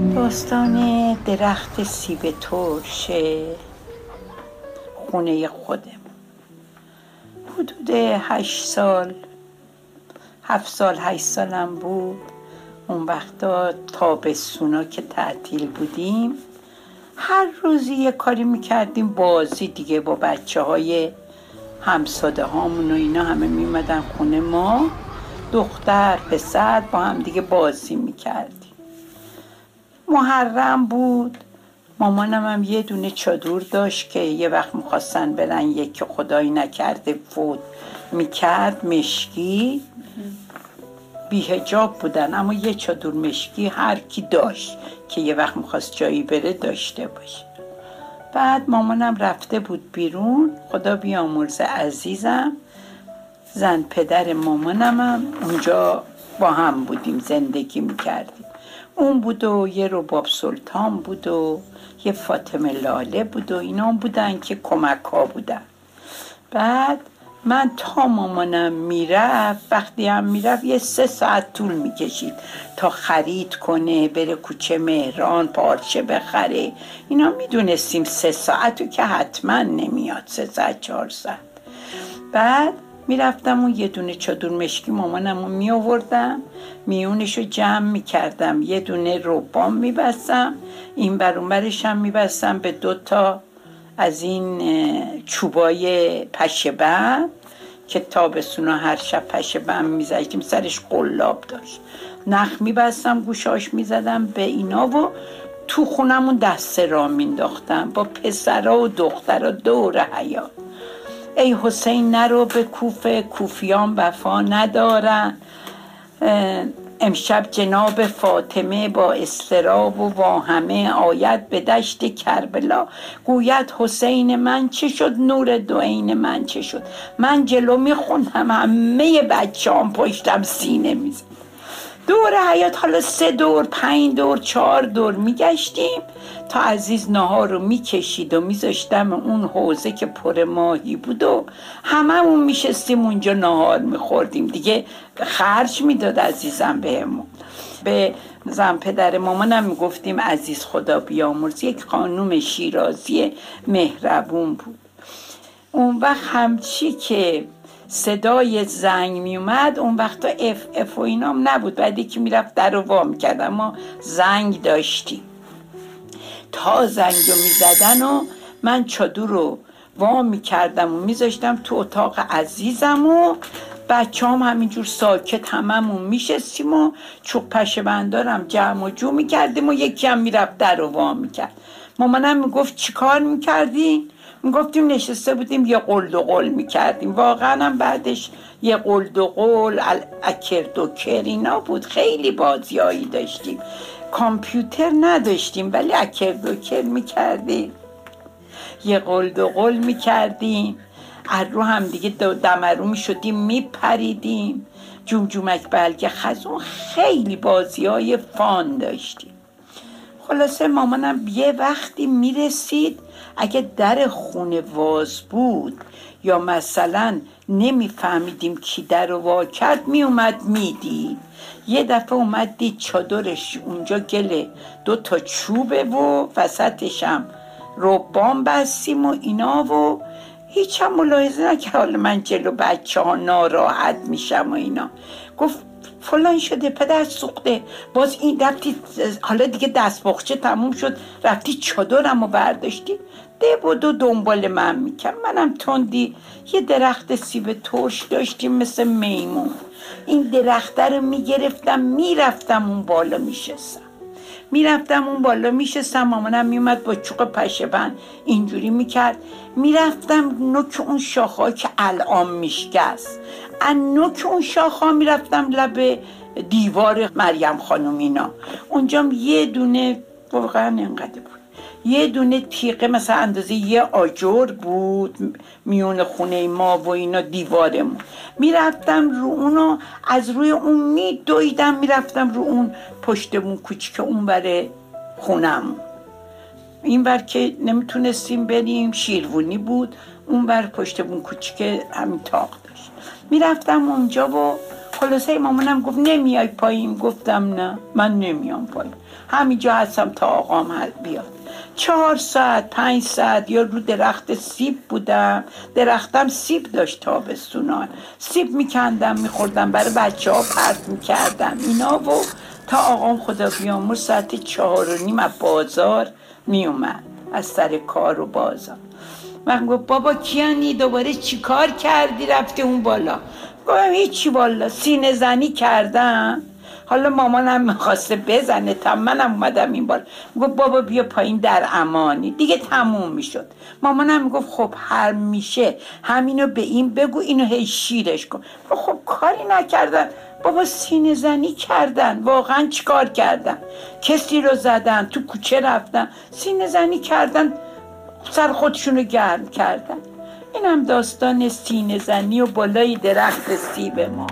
داستان درخت سیب ترش خونه خودم. حدود هشت سال هفت سال هشت سالم بود. اون وقتا تابستونا که تعطیل بودیم هر روزی یه کاری می‌کردیم بازی دیگه با بچه های همساده هامون و اینا همه میمدن خونه ما. دختر پسر با هم دیگه بازی می‌کردیم. محرم بود. مامانم هم یه دونه چادور داشت که یه وقت می‌خواستن برن یکی خدایی نکرده فوت می‌کرد مشکی. بیهجاب بودن اما یه چادر مشکی هر کی داشت که یه وقت می‌خواست جایی بره داشته باشه. بعد مامانم رفته بود بیرون. خدا بیامرز عزیزم. زن پدر مامانم هم اونجا با هم بودیم زندگی می‌کردیم. اون بود و یه رباب سلطان بود و یه فاطمه لاله بود و اینا بودن که کمک ها بودن. بعد من تا مامانم می‌رفت وقتی هم می‌رفت یه سه ساعت طول می‌کشید تا خرید کنه بره کوچه مهران پارچه بخره. اینا می‌دونستیم سه ساعت که حتما نمیاد سه ساعت چهار ساعت. بعد می‌رفتم اون یه دونه چادر مشکی مامانم رو می آوردم میونش رو جمع می‌کردم. یه دونه روبام میبستم. این برونبرش هم میبستم به دوتا از این چوبای پشه بند که تابستونا هر شب پشه بند میزشتیم سرش قلاب داشت. نخ میبستم گوشاش می‌زدم به اینا و تو خونمون دسته را مینداختم با پسرا و دخترا دور حیات ای حسین نرو به کوفه کوفیان وفا ندارن. امشب جناب فاطمه با استراب و واهمه آید به دشت کربلا. گوید حسین من چه شد؟ نور دوین من چه شد؟ من جلو میخوندم همه بچه هم پشتم سینه میزن دور حیات حالا سه دور پنج دور چهار دور میگشتیم تا عزیز نهار رو می‌کشید و میذاشتم اون حوزه که پر ماهی بود و هممون میشستیم اونجا نهار میخوردیم. دیگه خرج می‌داد عزیزم بهمون. به زن پدر مامانم می‌گفتیم عزیز خدا بیامرز. یک خانوم شیرازی مهربون بود. اون وقت همچی که صدای زنگ می اومد اون وقتا اف اف و اینام نبود. بعدی که می‌رفت در رو وا می‌کرد. ما زنگ داشتیم. تا زنگ رو می‌زدن و من چادر رو وا می‌کردم و میذاشتم تو اتاق عزیزم و بچه هم همینجور ساکت هممون میشستیم و چوب پشه بندارم جمع و جو می‌کردیم و یکی هم می‌رفت در رو وا می‌کرد. مامانم می‌گفت چیکار می‌کردین؟ می‌گفتیم نشسته بودیم یه قلد و قل می‌کردیم. واقعا هم بعدش یه قلد و قل اکرد و اینا بود. خیلی بازیایی داشتیم. کامپیوتر نداشتیم ولی اکرد و کر می‌کردیم. یه قلد و قل می‌کردیم. از رو هم دیگه دمرو می‌شدیم میپریدیم. جمجمک بلکه خزون خیلی بازی های فان داشتیم. خلاصه مامانم یه وقتی می‌رسید اگه در خونه واز بود یا مثلا نمیفهمیدیم کی در وا کرد میومد می‌دید. یه دفعه اومد دید چادرش اونجا گله. دو تا چوبه و وسطش هم ربان بستیم و اینا و هیچ هم ملاحظه نکرد. حالا من جلو بچه ها ناراحت میشم و اینا. گفت فلان شده پدر سوخته. باز این رفتی حالا دیگه دست بخچه تموم شد. رفتی چادرم و برداشتی. ده بود و دنبال من می‌کرد. منم تندی. یه درخت سیب ترش داشتیم مثل میمون. این درخته رو می‌گرفتم می‌رفتم اون بالا میشستم. می‌رفتم اون بالا میشستم مامانم میومد با چوق پشه بند. اینجوری می‌کرد. می‌رفتم نوک اون شاخه که الان میشکست. از نوک اون شاخه می‌رفتم لب دیوار مریم خانم اینا. اونجا یه دونه واقعا انقدر بود. یه دونه تیقه مثلا اندازه یه آجر بود میون خونه ما و اینا دیوارمون. می‌رفتم رو اونو از روی اون میدویدم می‌رفتم رو اون پشتمون کوچیک اون بره خونم. این بر که نمی‌تونستیم بریم شیروونی بود اون بر پشتمون کوچیک همین تاق. می‌رفتم اونجا و خلاصه مامانم گفت نمیای پایین. گفتم نه من نمیام پایین. همینجا هستم تا آقام بیاد. چهار ساعت پنج ساعت یا رو درخت سیب بودم. درختم سیب داشت تابستونان سیب میکندم میخوردم برای بچه ها پرت می‌کردم. اینا و تا آقام خدا بیامور ساعت چهار و نیم از بازار میومد از سر کار و بازار. من گفت بابا کیانی دوباره چی کار کردی؟ رفته اون بالا. گفتم هیچی بالا سینه زنی کردم. حالا مامانم می‌خواسته بزنه. تا منم اومدم این بار گفت بابا بیا پایین در امانی. دیگه تموم می‌شد. مامانم می‌گفت خب هر میشه. همینو به این بگو اینو هی شیرش کن. خب کاری نکردن. بابا سینه زنی کردن. واقعا چیکار کردن؟ کسی رو زدن تو کوچه رفتن. سینه زنی کردن. سر خودشونو گرم کردن. اینم داستان سینه زنی و بالای درخت سیب ما.